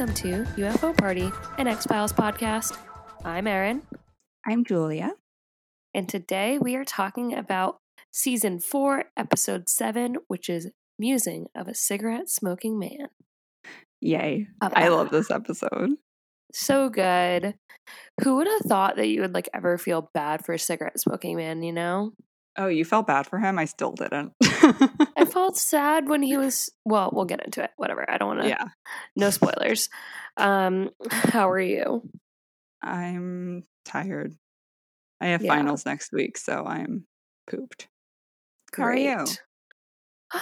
welcome to UFO Party, an X Files podcast. I'm Erin, I'm Julia. and today we are talking about season four, episode seven, which is Musing of a Cigarette Smoking Man. Yay. I love this episode. So good. Who would have thought that you would like ever feel bad for a cigarette smoking man, you know? Oh, you felt bad for him? I still didn't. I felt sad when he was well, we'll get into it. Whatever. I don't want to yeah. no spoilers. Um how are you? I'm tired. I have Yeah. finals next week, so I'm pooped. How are you?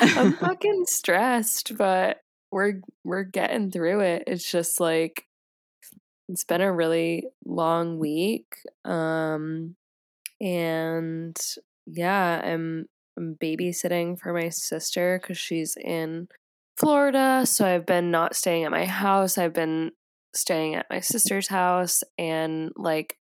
I'm fucking stressed, but we're we're getting through it. It's just like it's been a really long week. Um and yeah, I'm I'm babysitting for my sister cuz she's in Florida, so I've been not staying at my house. I've been staying at my sister's house and like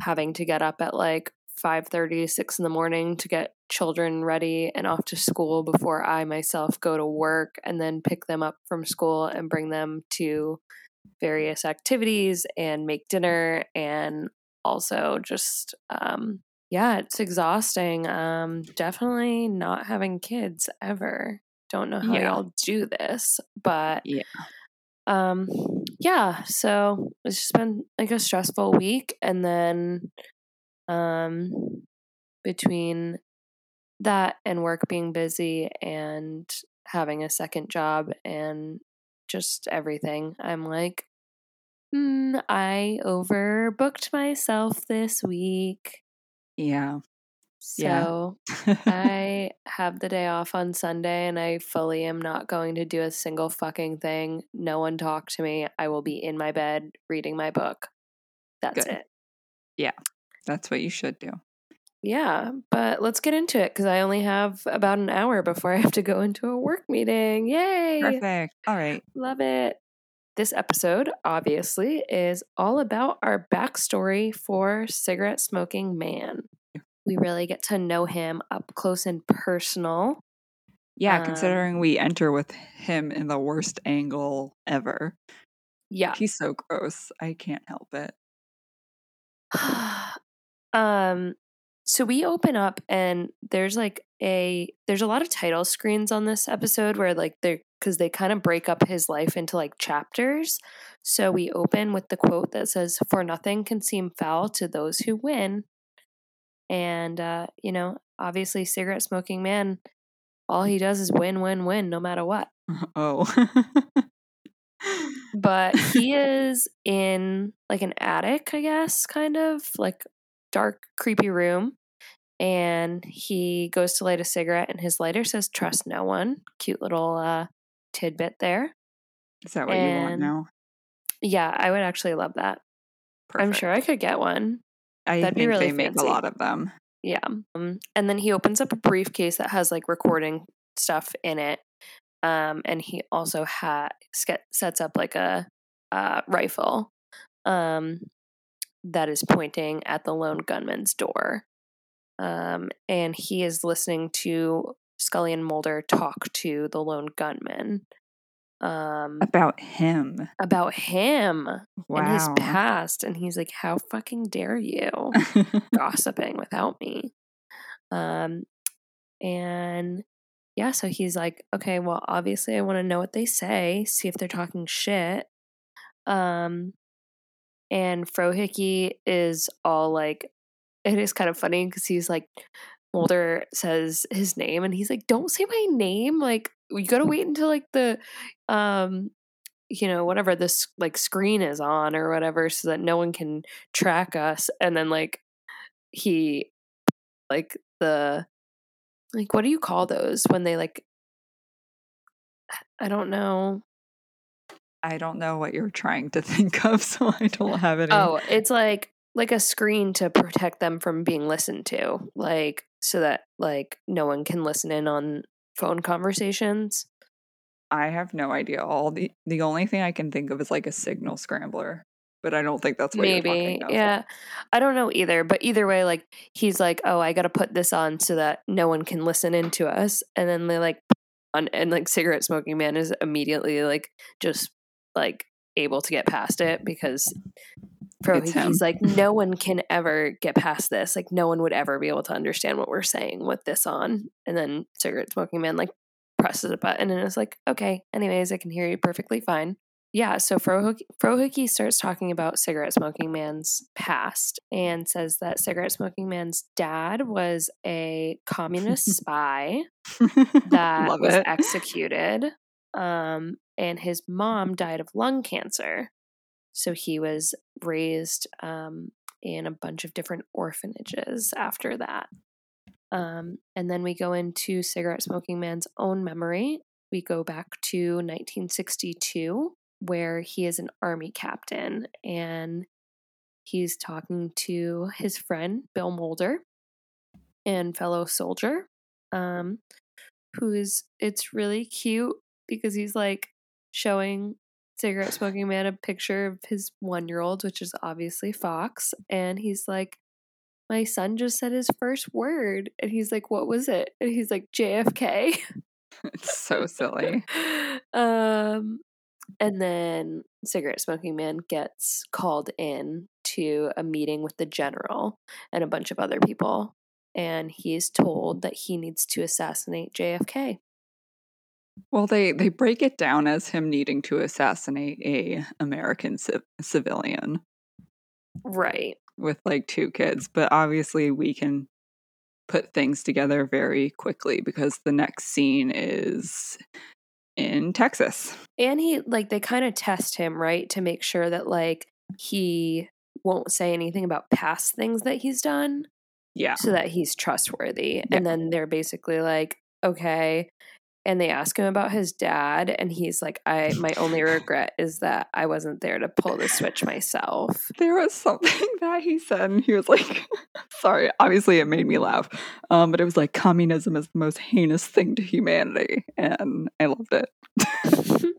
having to get up at like 5.30 6 in the morning to get children ready and off to school before i myself go to work and then pick them up from school and bring them to various activities and make dinner and also just um yeah it's exhausting um definitely not having kids ever don't know how Yeah. y'all do this but Yeah. um yeah so it's just been like a stressful week and then um between that and work being busy and having a second job and just everything i'm like mm, i overbooked myself this week Yeah. so Yeah. I have the day off on Sunday and I fully am not going to do a single fucking thing. No one talk to me. I will be in my bed reading my book. That's Good. it. Yeah. That's what you should do. Yeah, but let's get into it because I only have about an hour before I have to go into a work meeting. Yay! Perfect. All right. Love it. This episode, obviously, is all about our backstory for Cigarette Smoking Man. We really get to know him up close and personal. Yeah, Um, considering we enter with him in the worst angle ever. Yeah. He's so gross. I can't help it. um so we open up and there's like a there's a lot of title screens on this episode where like they're because they kind of break up his life into like chapters. So we open with the quote that says for nothing can seem foul to those who win. And uh you know obviously cigarette smoking man all he does is win win win no matter what. Oh. but he is in like an attic, I guess, kind of like dark, creepy room. And he goes to light a cigarette, and his lighter says, Trust no one. Cute little uh, tidbit there. Is that what you want now? Yeah, I would actually love that. I'm sure I could get one. I that'd be think really they make fancy. a lot of them. Yeah. Um, and then he opens up a briefcase that has like recording stuff in it. Um, and he also ha- sets up like a uh, rifle um, that is pointing at the lone gunman's door. Um, and he is listening to Scully and Mulder talk to the lone gunman um, About him. about him Wow. and his past. And he's like, How fucking dare you? gossiping without me. Um, and yeah, so he's like, okay, well, obviously, I want to know what they say, see if they're talking shit. Um, and Frohickey is all like, it is kind of funny because he's like, Mulder says his name, and he's like, "Don't say my name. Like, you gotta wait until like the, um, you know, whatever this like screen is on or whatever, so that no one can track us." And then like he, like the, like what do you call those when they like? I don't know. I don't know what you're trying to think of, so I don't have any. Oh, it's like like a screen to protect them from being listened to, like so that like no one can listen in on phone conversations. I have no idea. All the the only thing I can think of is like a signal scrambler, but I don't think that's what you're Maybe, yeah. I don't know either, but either way, like he's like, "Oh, I got to put this on so that no one can listen in to us," and then they like on and like cigarette smoking man is immediately like just like able to get past it because It's him. he's like no one can ever get past this like no one would ever be able to understand what we're saying with this on and then cigarette smoking man like presses a button and is like okay anyways i can hear you perfectly fine yeah so Frohook- frohookie starts talking about cigarette smoking man's past and says that cigarette smoking man's dad was a communist spy that was executed. Um, and his mom died of lung cancer. So he was raised um, in a bunch of different orphanages after that. Um, and then we go into Cigarette Smoking Man's own memory. We go back to 1962, where he is an army captain and he's talking to his friend, Bill Mulder, and fellow soldier. Um, who is it's really cute because he's like showing cigarette smoking man a picture of his one year old, which is obviously Fox, and he's like, My son just said his first word. And he's like, What was it? And he's like, JFK. it's so silly. um and then cigarette smoking man gets called in to a meeting with the general and a bunch of other people and he's told that he needs to assassinate JFK. Well, they they break it down as him needing to assassinate a American civ- civilian Right. with like two kids, but obviously we can put things together very quickly because the next scene is in Texas. And he like they kind of test him, right, to make sure that like he won't say anything about past things that he's done Yeah. so that he's trustworthy. Yeah. And then they're basically like, okay. And they ask him about his dad, and he's like, I my only regret is that I wasn't there to pull the switch myself. There was something that he said, and he was like, sorry, obviously it made me laugh. Um, but it was like communism is the most heinous thing to humanity. And I loved it.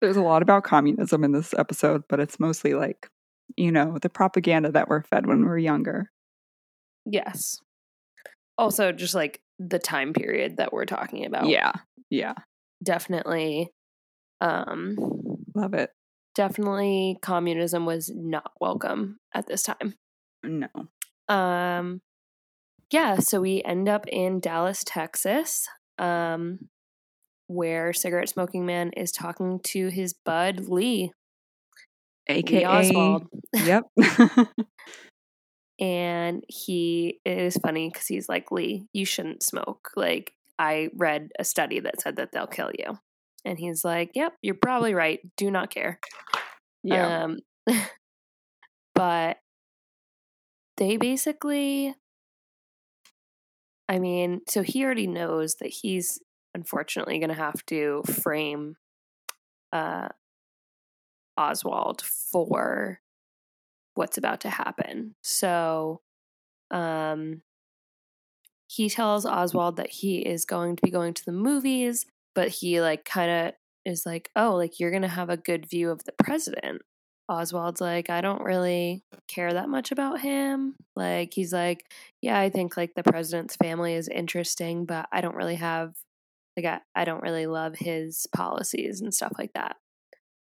There's a lot about communism in this episode, but it's mostly like, you know, the propaganda that we're fed when we're younger. yes. Also, just like the time period that we're talking about. Yeah. Yeah. Definitely um Love it. definitely communism was not welcome at this time. No. Um yeah, so we end up in Dallas, Texas, um where cigarette smoking man is talking to his bud Lee, AKA. Lee Oswald. Yep. And he it is funny because he's like, Lee, you shouldn't smoke. Like, I read a study that said that they'll kill you. And he's like, Yep, you're probably right. Do not care. yeah. Um, but they basically, I mean, so he already knows that he's unfortunately going to have to frame uh, Oswald for what's about to happen. So, um, he tells Oswald that he is going to be going to the movies, but he like kind of is like, "Oh, like you're going to have a good view of the president." Oswald's like, "I don't really care that much about him." Like he's like, "Yeah, I think like the president's family is interesting, but I don't really have like I, I don't really love his policies and stuff like that."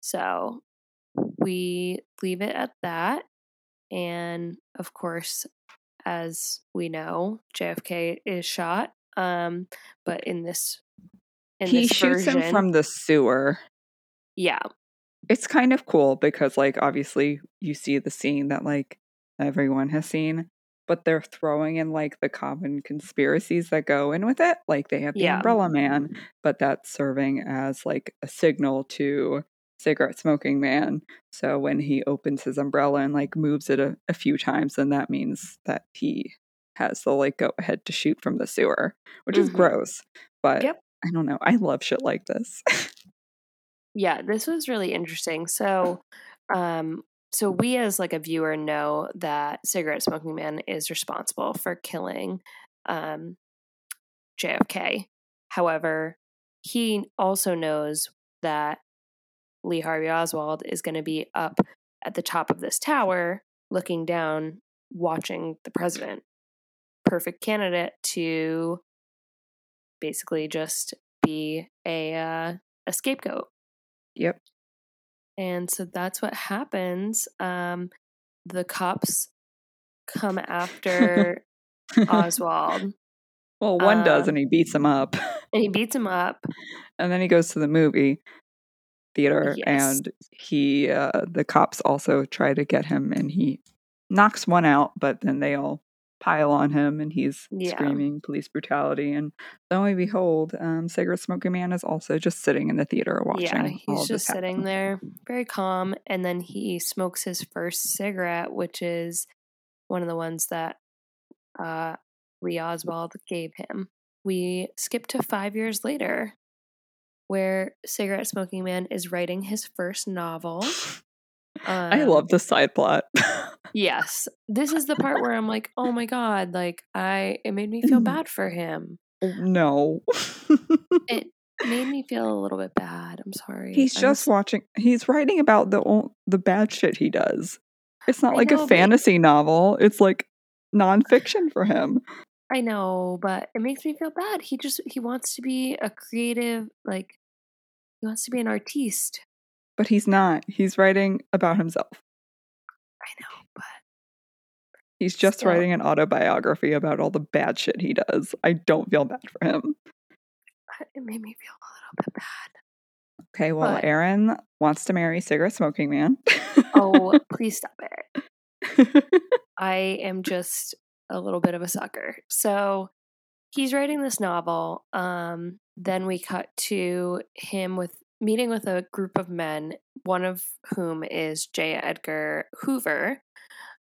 So, we leave it at that. And of course, as we know, JFK is shot. Um, but in this, in he this shoots version, him from the sewer. yeah, It's kind of cool because, like, obviously you see the scene that, like, everyone has seen, but they're throwing in, like, the common conspiracies that go in with it. Like, they have the Yeah. Umbrella Man, but that's serving as, like, a signal to cigarette smoking man. So when he opens his umbrella and, like, moves it a, a few times, then that means that he has the, like, go ahead to shoot from the sewer, which is Mhm. gross. But Yep. I don't know. I love shit like this. yeah, this was really interesting. So, um, so we as like a viewer know that cigarette smoking man is responsible for killing um, JFK. However, he also knows that Lee Harvey Oswald is going to be up at the top of this tower, looking down, watching the president. Perfect candidate to basically just be a uh, a scapegoat. Yep. And so that's what happens. Um, the cops come after Oswald. Well, one does, Um, and he beats him up. And he beats him up. and then he goes to the movie theater, Yes. and he, uh, the cops also try to get him, and he knocks one out, but then they all pile on him, and he's Yeah. screaming police brutality. And lo and behold, um, cigarette smoking man is also just sitting in the theater watching. Yeah, he's just sitting happen. there, very calm, and then he smokes his first cigarette, which is one of the ones that uh, Lee Oswald gave him. We skip to five years later, where Cigarette Smoking Man is writing his first novel. I Um, love the side plot. Yes, this is the part where I'm like, oh my god, like I, it made me feel Mm. bad for him. no. It made me feel a little bit bad. I'm sorry. He's I'm just watching. He's writing about the the bad shit he does. It's not I like know, a but- fantasy novel. It's like nonfiction for him. I know, but it makes me feel bad. He just he wants to be a creative, like he wants to be an artiste. But he's not. He's writing about himself. I know, but He's just Still. writing an autobiography about all the bad shit he does. I don't feel bad for him. it made me feel a little bit bad. Okay, well, But- Erin wants to marry cigarette smoking man. Oh, please stop it. I am just a little bit of a sucker. So he's writing this novel. Um, then we cut to him with meeting with a group of men, one of whom is J. Edgar Hoover.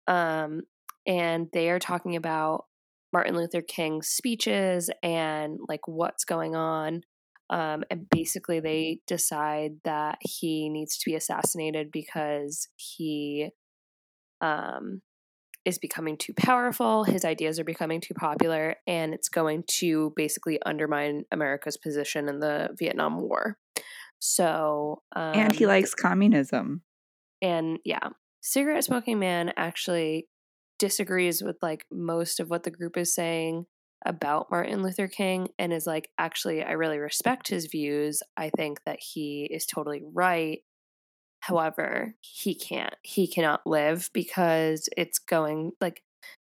Um, and they are talking about Martin Luther King's speeches and like what's going on. Um, and basically, they decide that he needs to be assassinated because he um, is becoming too powerful. His ideas are becoming too popular, and it's going to basically undermine America's position in the Vietnam War. So, um, and he likes communism. and yeah, cigarette smoking man actually disagrees with like most of what the group is saying about Martin Luther King and is like, actually, I really respect his views. I think that he is totally right. However, he can't. He cannot live because it's going like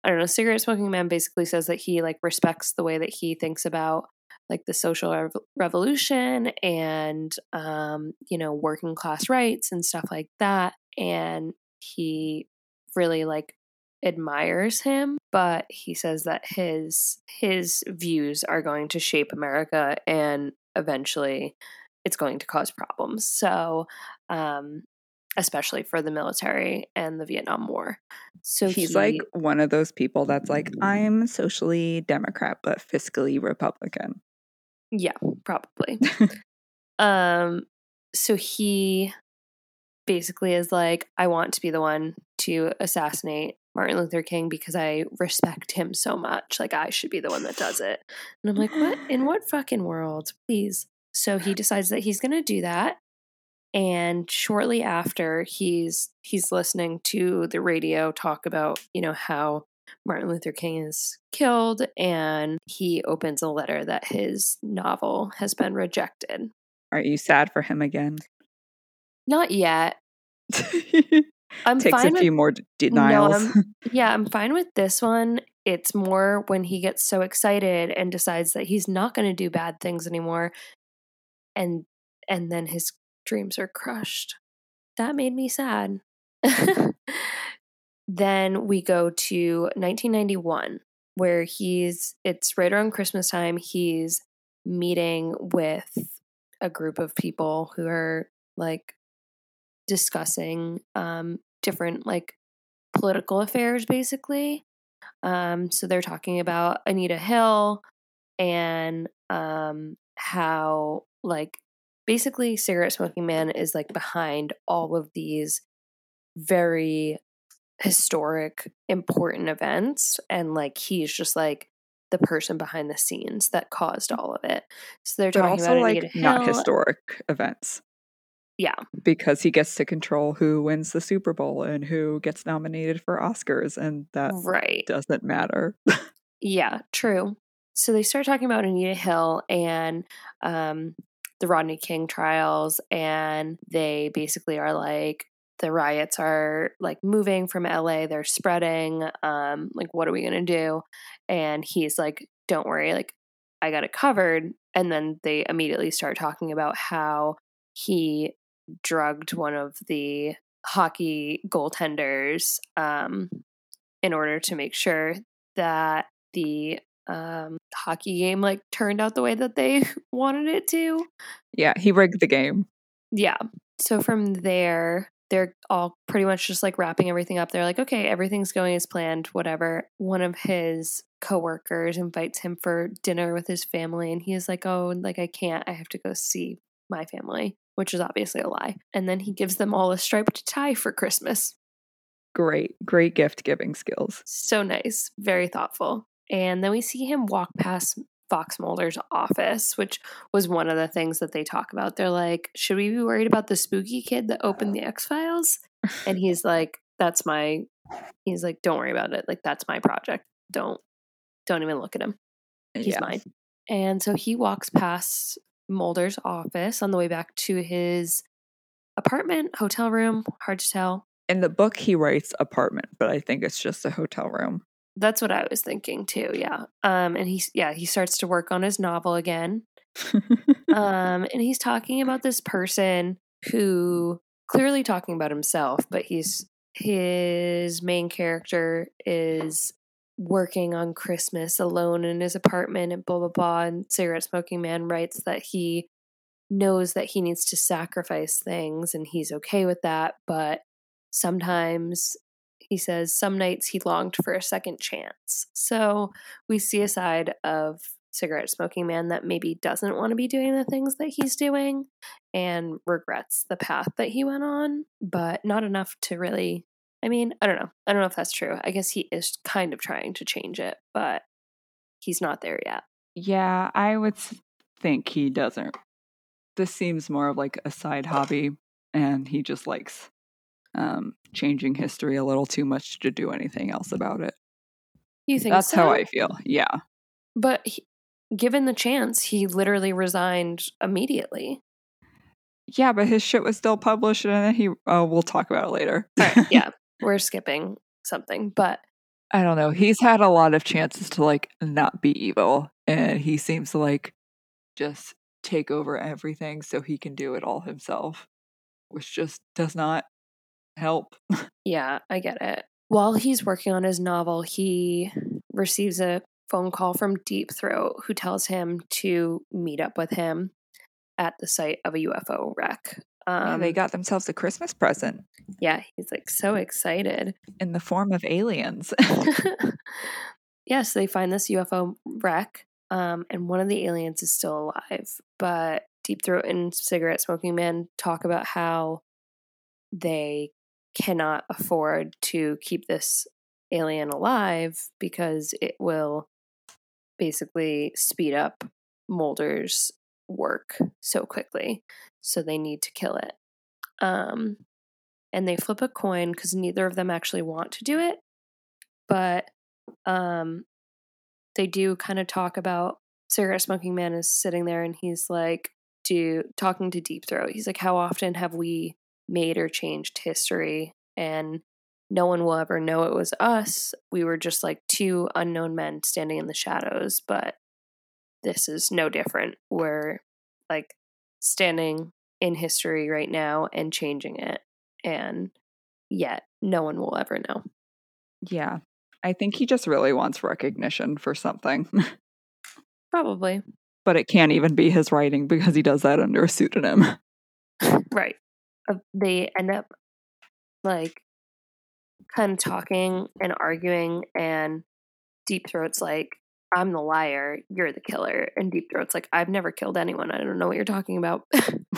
I don't know. Cigarette smoking man basically says that he like respects the way that he thinks about like the social rev- revolution and um, you know working class rights and stuff like that, and he really like admires him but he says that his his views are going to shape america and eventually it's going to cause problems so um especially for the military and the vietnam war so He's he- like one of those people that's like, I'm socially Democrat, but fiscally Republican. Yeah, probably. um so he basically is like I want to be the one to assassinate Martin Luther King because I respect him so much. Like I should be the one that does it. And I'm like, "What? In what fucking world? Please." So he decides that he's going to do that. And shortly after he's he's listening to the radio talk about, you know, how Martin Luther King is killed, and he opens a letter that his novel has been rejected. Are you sad for him again? Not yet. I'm Takes fine a few with, more denials. I'm- yeah, I'm fine with this one. It's more when he gets so excited and decides that he's not going to do bad things anymore, and and then his dreams are crushed. That made me sad. then we go to 1991, where he's. It's right around Christmas time. He's meeting with a group of people who are like discussing um, different like political affairs basically um, so they're talking about anita hill and um, how like basically cigarette smoking man is like behind all of these very historic important events and like he's just like the person behind the scenes that caused all of it so they're but talking about like anita not hill historic events. Yeah. Because he gets to control who wins the Super Bowl and who gets nominated for Oscars, and that right doesn't matter. Yeah, true. so they start talking about Anita Hill and um, the Rodney King trials, and they basically are like, the riots are like moving from LA, they're spreading. Um, like, what are we gonna do? And he's like, don't worry, like, I got it covered. And then they immediately start talking about how he drugged one of the hockey goaltenders um, in order to make sure that the um, hockey game like turned out the way that they wanted it to. Yeah, he rigged the game. Yeah. So from there, they're all pretty much just like wrapping everything up. They're like, okay, everything's going as planned, whatever. One of his coworkers invites him for dinner with his family, and he's like, oh, like I can't. I have to go see my family, which is obviously a lie. And then he gives them all a striped tie for Christmas. Great, great gift giving skills. So nice, very thoughtful. And then we see him walk past Fox Mulder's office, which was one of the things that they talk about. They're like, should we be worried about the spooky kid that opened the X Files? And he's like, that's my, he's like, don't worry about it. Like, that's my project. Don't, don't even look at him. He's yes. mine. And so he walks past Mulder's office on the way back to his apartment, hotel room, hard to tell. In the book, he writes apartment, but I think it's just a hotel room. That's what I was thinking too. Yeah. Um, and he's yeah he starts to work on his novel again. um, and he's talking about this person who clearly talking about himself, but he's his main character is working on Christmas alone in his apartment and blah blah blah. And cigarette smoking man writes that he knows that he needs to sacrifice things and he's okay with that, but sometimes he says some nights he longed for a second chance. So we see a side of cigarette smoking man that maybe doesn't want to be doing the things that he's doing and regrets the path that he went on, but not enough to really. I mean, I don't know. I don't know if that's true. I guess he is kind of trying to change it, but he's not there yet. Yeah, I would think he doesn't. This seems more of like a side hobby, and he just likes um, changing history a little too much to do anything else about it. You think that's so? how I feel? Yeah, but he, given the chance, he literally resigned immediately. Yeah, but his shit was still published, and then he. Oh, we'll talk about it later. yeah, we're skipping something, but I don't know. He's had a lot of chances to like not be evil, and he seems to like just take over everything so he can do it all himself, which just does not help. yeah, I get it. While he's working on his novel, he receives a phone call from Deep Throat, who tells him to meet up with him at the site of a UFO wreck. Um, yeah, they got themselves a Christmas present. Yeah, he's like so excited. In the form of aliens. yes, they find this UFO wreck, um, and one of the aliens is still alive. But Deep Throat and Cigarette Smoking Man talk about how they cannot afford to keep this alien alive because it will basically speed up Mulder's work so quickly. So they need to kill it. Um, and they flip a coin because neither of them actually want to do it. But um, they do kind of talk about cigarette smoking man is sitting there and he's like, do talking to Deep Throat. He's like, how often have we made or changed history and no one will ever know it was us. We were just like two unknown men standing in the shadows, but this is no different. We're like standing in history right now and changing it, and yet no one will ever know. Yeah. I think he just really wants recognition for something. Probably. But it can't even be his writing because he does that under a pseudonym. right. They end up like kind of talking and arguing and Deep Throat's like, I'm the liar, you're the killer. And Deep Throat's like, I've never killed anyone. I don't know what you're talking about.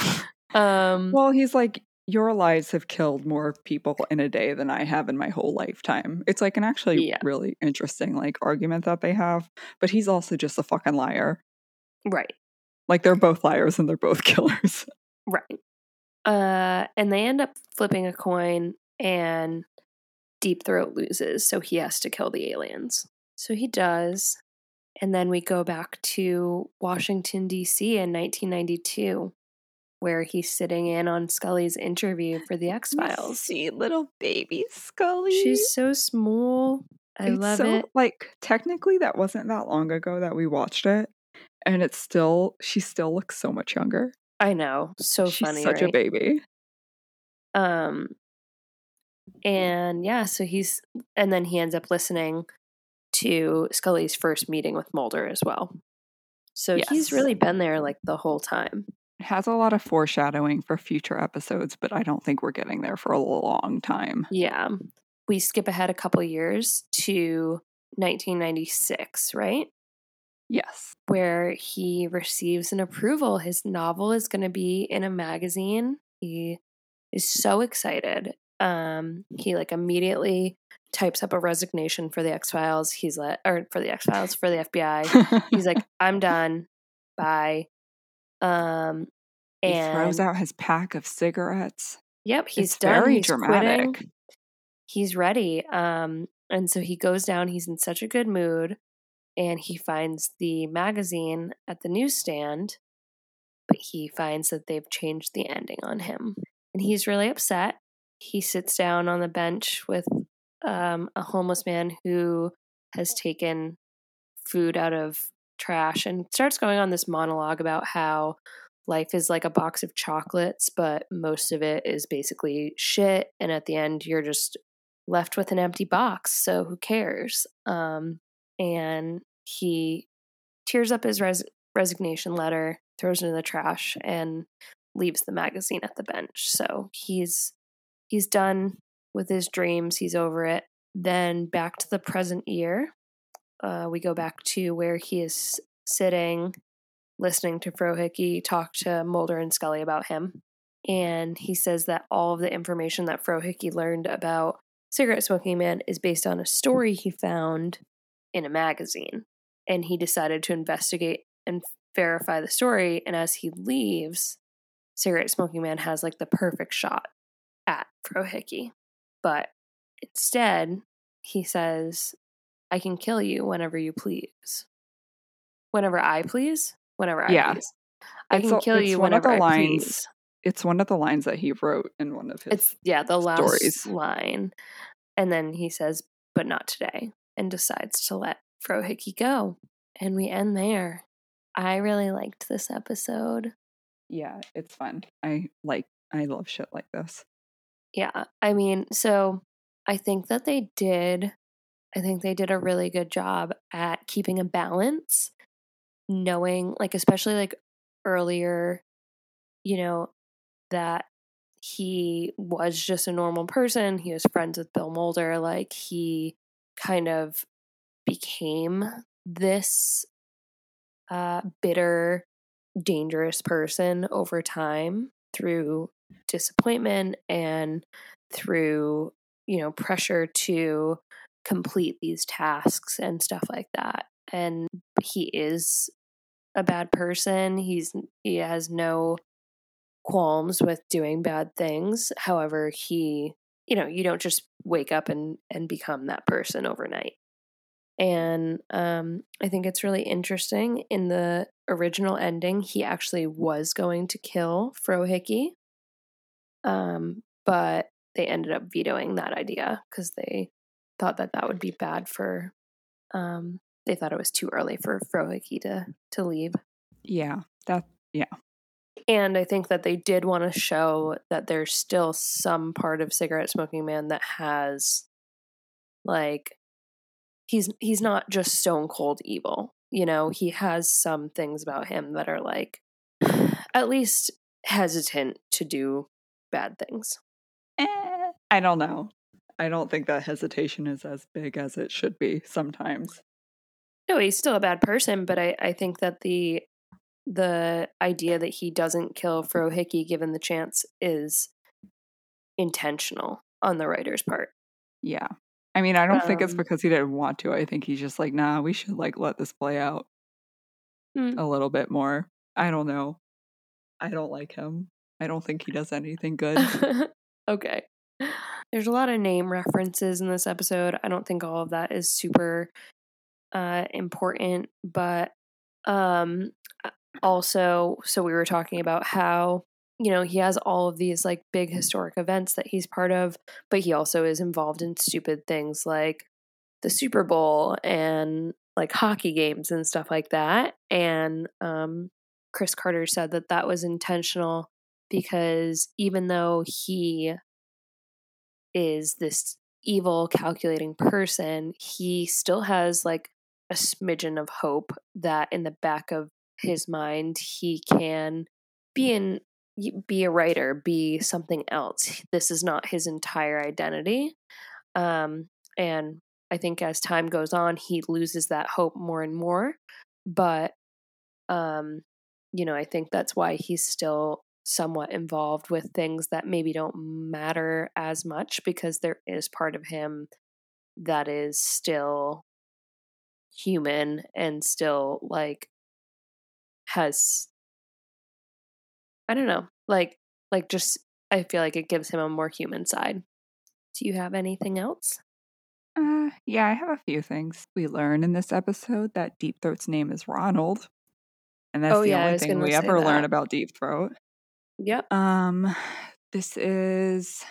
um Well, he's like, Your lies have killed more people in a day than I have in my whole lifetime. It's like an actually yeah. really interesting like argument that they have. But he's also just a fucking liar. Right. Like they're both liars and they're both killers. Uh, and they end up flipping a coin, and Deep Throat loses, so he has to kill the aliens. So he does, And then we go back to Washington, D.C. in 1992, where he's sitting in on Scully's interview for The X Files. See little baby Scully. She's so small. I It's love so, it. Like technically, that wasn't that long ago that we watched it, and it's still she still looks so much younger. I know. So She's funny. such a baby. Um and yeah, so he's and then he ends up listening to Scully's first meeting with Mulder as well. So Yes. he's really been there like the whole time. It has a lot of foreshadowing for future episodes, but I don't think we're getting there for a long time. Yeah. We skip ahead a couple years to 1996, right? Yes. Where he receives an approval. His novel is going to be in a magazine. He is so excited. Um, he like immediately types up a resignation for the X Files. He's like, or for the X Files for the FBI. He's like, I'm done. Bye. Um, he throws out his pack of cigarettes. Yep, he's It's done. very he's dramatic. quitting. He's ready. Um, and so he goes down. He's in such a good mood, and he finds the magazine at the newsstand, but he finds that they've changed the ending on him, and he's really upset. He sits down on the bench with um, a homeless man who has taken food out of trash and starts going on this monologue about how life is like a box of chocolates, but most of it is basically shit. And at the end, you're just left with an empty box. So who cares? Um, and he tears up his res- resignation letter, throws it in the trash, and leaves the magazine at the bench. So he's he's done with his dreams. He's over it. Then back to the present year. Uh, we go back to where he is sitting listening to Frohickey talk to Mulder and Scully about him. And he says that all of the information that Frohickey learned about Cigarette Smoking Man is based on a story he found in a magazine. And he decided to investigate and verify the story. And as he leaves, Cigarette Smoking Man has like the perfect shot at Frohickey. But instead, he says, I can kill you whenever you please. Whenever I please? Whenever I Yeah. please. I It's can a- kill you whenever I lines please. It's one of the lines that he wrote in one of his. It's yeah, the last stories. line. And then he says, but not today, and decides to let Frohickey go. And we end there. I really liked this episode. yeah, it's fun. I like. I love shit like this. Yeah. I mean, so I think that they did I think they did a really good job at keeping a balance, knowing like especially like earlier, you know, that he was just a normal person. He was friends with Bill Mulder. Like he kind of became this uh bitter, dangerous person over time through disappointment and through you know pressure to complete these tasks and stuff like that. And he is a bad person. He's he has no qualms with doing bad things. However he you know you don't just wake up and and become that person overnight and um i think it's really interesting in the original ending he actually was going to kill frohickey um but they ended up vetoing that idea because they thought that that would be bad for um they thought it was too early for frohickey to to leave Yeah, that. Yeah. And I think that they did want to show that there's still some part of Cigarette Smoking Man that has like he's he's not just stone cold evil. You know, he has some things about him that are like at least hesitant to do bad things. Eh, I don't know. I don't think that hesitation is as big as it should be sometimes. No, he's still a bad person, but I, I think that the the idea that he doesn't kill Frohickey given the chance is intentional on the writer's part. Yeah. I mean, I don't think it's Um, because he didn't want to. I think he's just like, nah, we should like let this play out Hmm. a little bit more. I don't know. I don't like him. I don't think he does anything good. okay. There's a lot of name references in this episode. I don't think all of that is super uh, important, but um, also, so we were talking about how you know he has all of these like big historic events that he's part of, but he also is involved in stupid things like the Super Bowl and like hockey games and stuff like that. And um, Chris Carter said that that was intentional because even though he is this evil, calculating person, he still has like a smidgen of hope that in the back of his mind he can be in be a writer be something else. This is not his entire identity um, and i think as time goes on he loses that hope more and more but um, you know i think that's why he's still somewhat involved with things that maybe don't matter as much because there is part of him that is still human and still like has I don't know, like like just I feel like it gives him a more human side. Do you have anything else? Uh, yeah, I have a few things. We learn in this episode that Deep Throat's name is Ronald, and that's oh, the yeah, only thing we ever that. learn about Deep Throat. Yep. Um, this is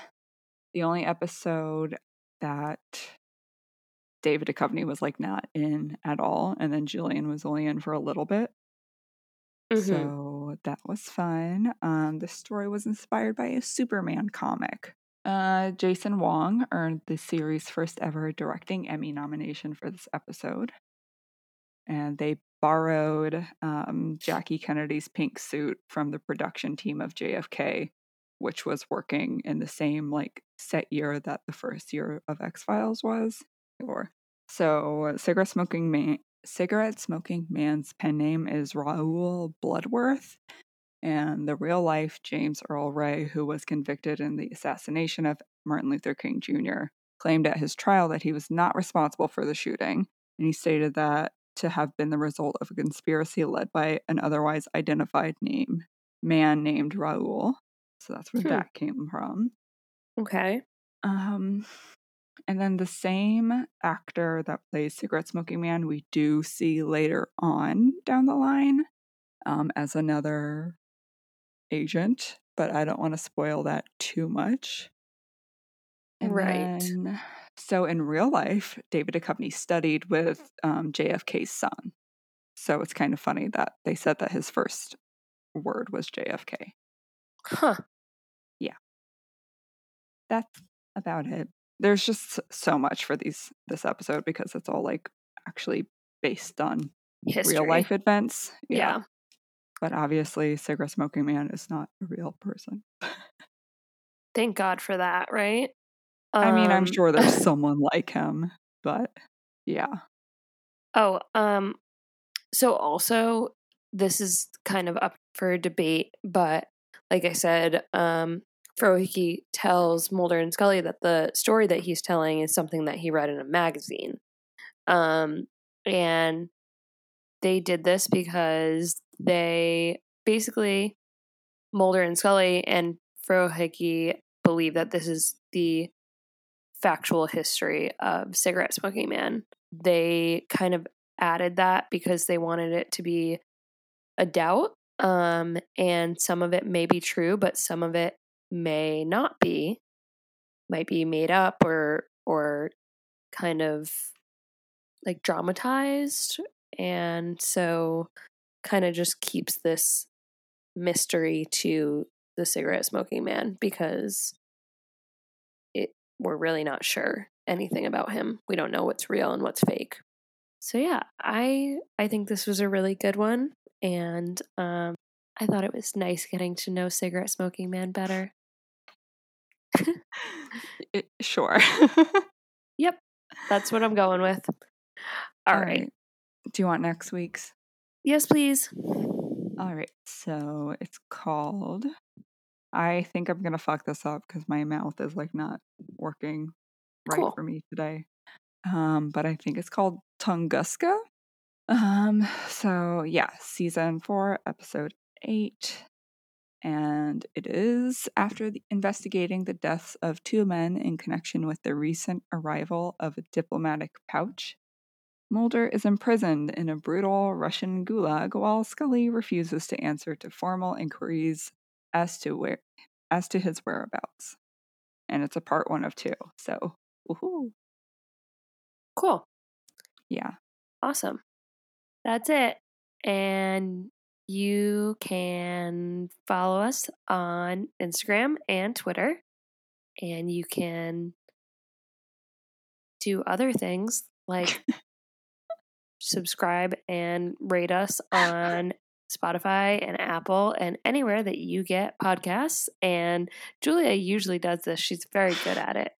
the only episode that David Duchovny was like not in at all, and then Gillian was only in for a little bit. Mm-hmm. So that was fun. Um, the story was inspired by a Superman comic. Uh, Jason Wong earned the series' first ever directing Emmy nomination for this episode. And they borrowed um, Jackie Kennedy's pink suit from the production team of JFK, which was working in the same like set year that the first year of X Files was. Or so, cigarette smoking man, cigarette smoking man's pen name is Raoul Bloodworth, and the real life James Earl Ray, who was convicted in the assassination of Martin Luther King Jr., claimed at his trial that he was not responsible for the shooting, and he stated that to have been the result of a conspiracy led by an otherwise identified name man named Raoul. So that's where hmm. that came from. Okay. Um and then the same actor that plays Cigarette Smoking Man, we do see later on down the line um, as another agent, but I don't want to spoil that too much. And right. Then, so in real life, David Duchovny studied with um, JFK's son. So it's kind of funny that they said that his first word was JFK. Huh. Yeah. That's about it there's just so much for these this episode because it's all like actually based on History. real life events. Yeah. yeah. But obviously, cigarette smoking man is not a real person. Thank God for that, right? I mean, I'm um, sure there's someone like him, but yeah. Oh, um, so also this is kind of up for debate, but like I said, um, Frohike tells Mulder and Scully that the story that he's telling is something that he read in a magazine. Um, and they did this because they basically, Mulder and Scully and Frohike believe that this is the factual history of Cigarette Smoking Man. They kind of added that because they wanted it to be a doubt. Um, and some of it may be true, but some of it may not be might be made up or or kind of like dramatized and so kind of just keeps this mystery to the cigarette smoking man because it we're really not sure anything about him. We don't know what's real and what's fake. So yeah i i think this was a really good one and um i thought it was nice getting to know cigarette smoking man better it, sure. yep. That's what I'm going with. All, All right. right. Do you want next week's? Yes, please. All right. So it's called. I think I'm going to fuck this up because my mouth is like not working right cool. for me today. Um, but I think it's called Tunguska. Um, so yeah, season four, episode eight and it is after the, investigating the deaths of two men in connection with the recent arrival of a diplomatic pouch. Mulder is imprisoned in a brutal Russian gulag while Scully refuses to answer to formal inquiries as to where as to his whereabouts. And it's a part one of two. So woohoo. Cool. Yeah. Awesome. That's it. And you can follow us on Instagram and Twitter. And you can do other things like subscribe and rate us on Spotify and Apple and anywhere that you get podcasts. And Julia usually does this, she's very good at it.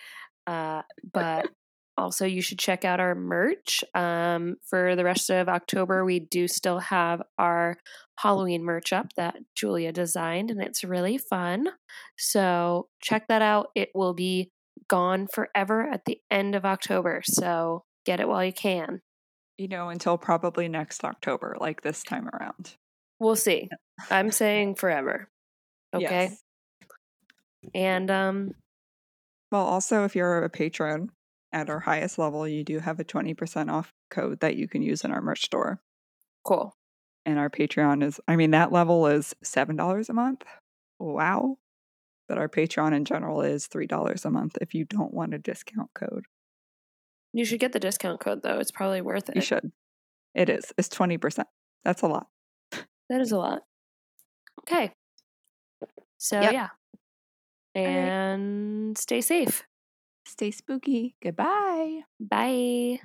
Uh, but also, you should check out our merch. Um, for the rest of October, we do still have our Halloween merch up that Julia designed, and it's really fun. So, check that out. It will be gone forever at the end of October. So, get it while you can. You know, until probably next October, like this time around. We'll see. I'm saying forever. Okay. Yes. And um well also if you're a patron at our highest level, you do have a 20% off code that you can use in our merch store. Cool. And our Patreon is I mean that level is $7 a month. Wow. But our Patreon in general is $3 a month if you don't want a discount code. You should get the discount code though. It's probably worth it. You should. It is. It's 20%. That's a lot. That is a lot. Okay. So yep. yeah. And right. stay safe. Stay spooky. Goodbye. Bye.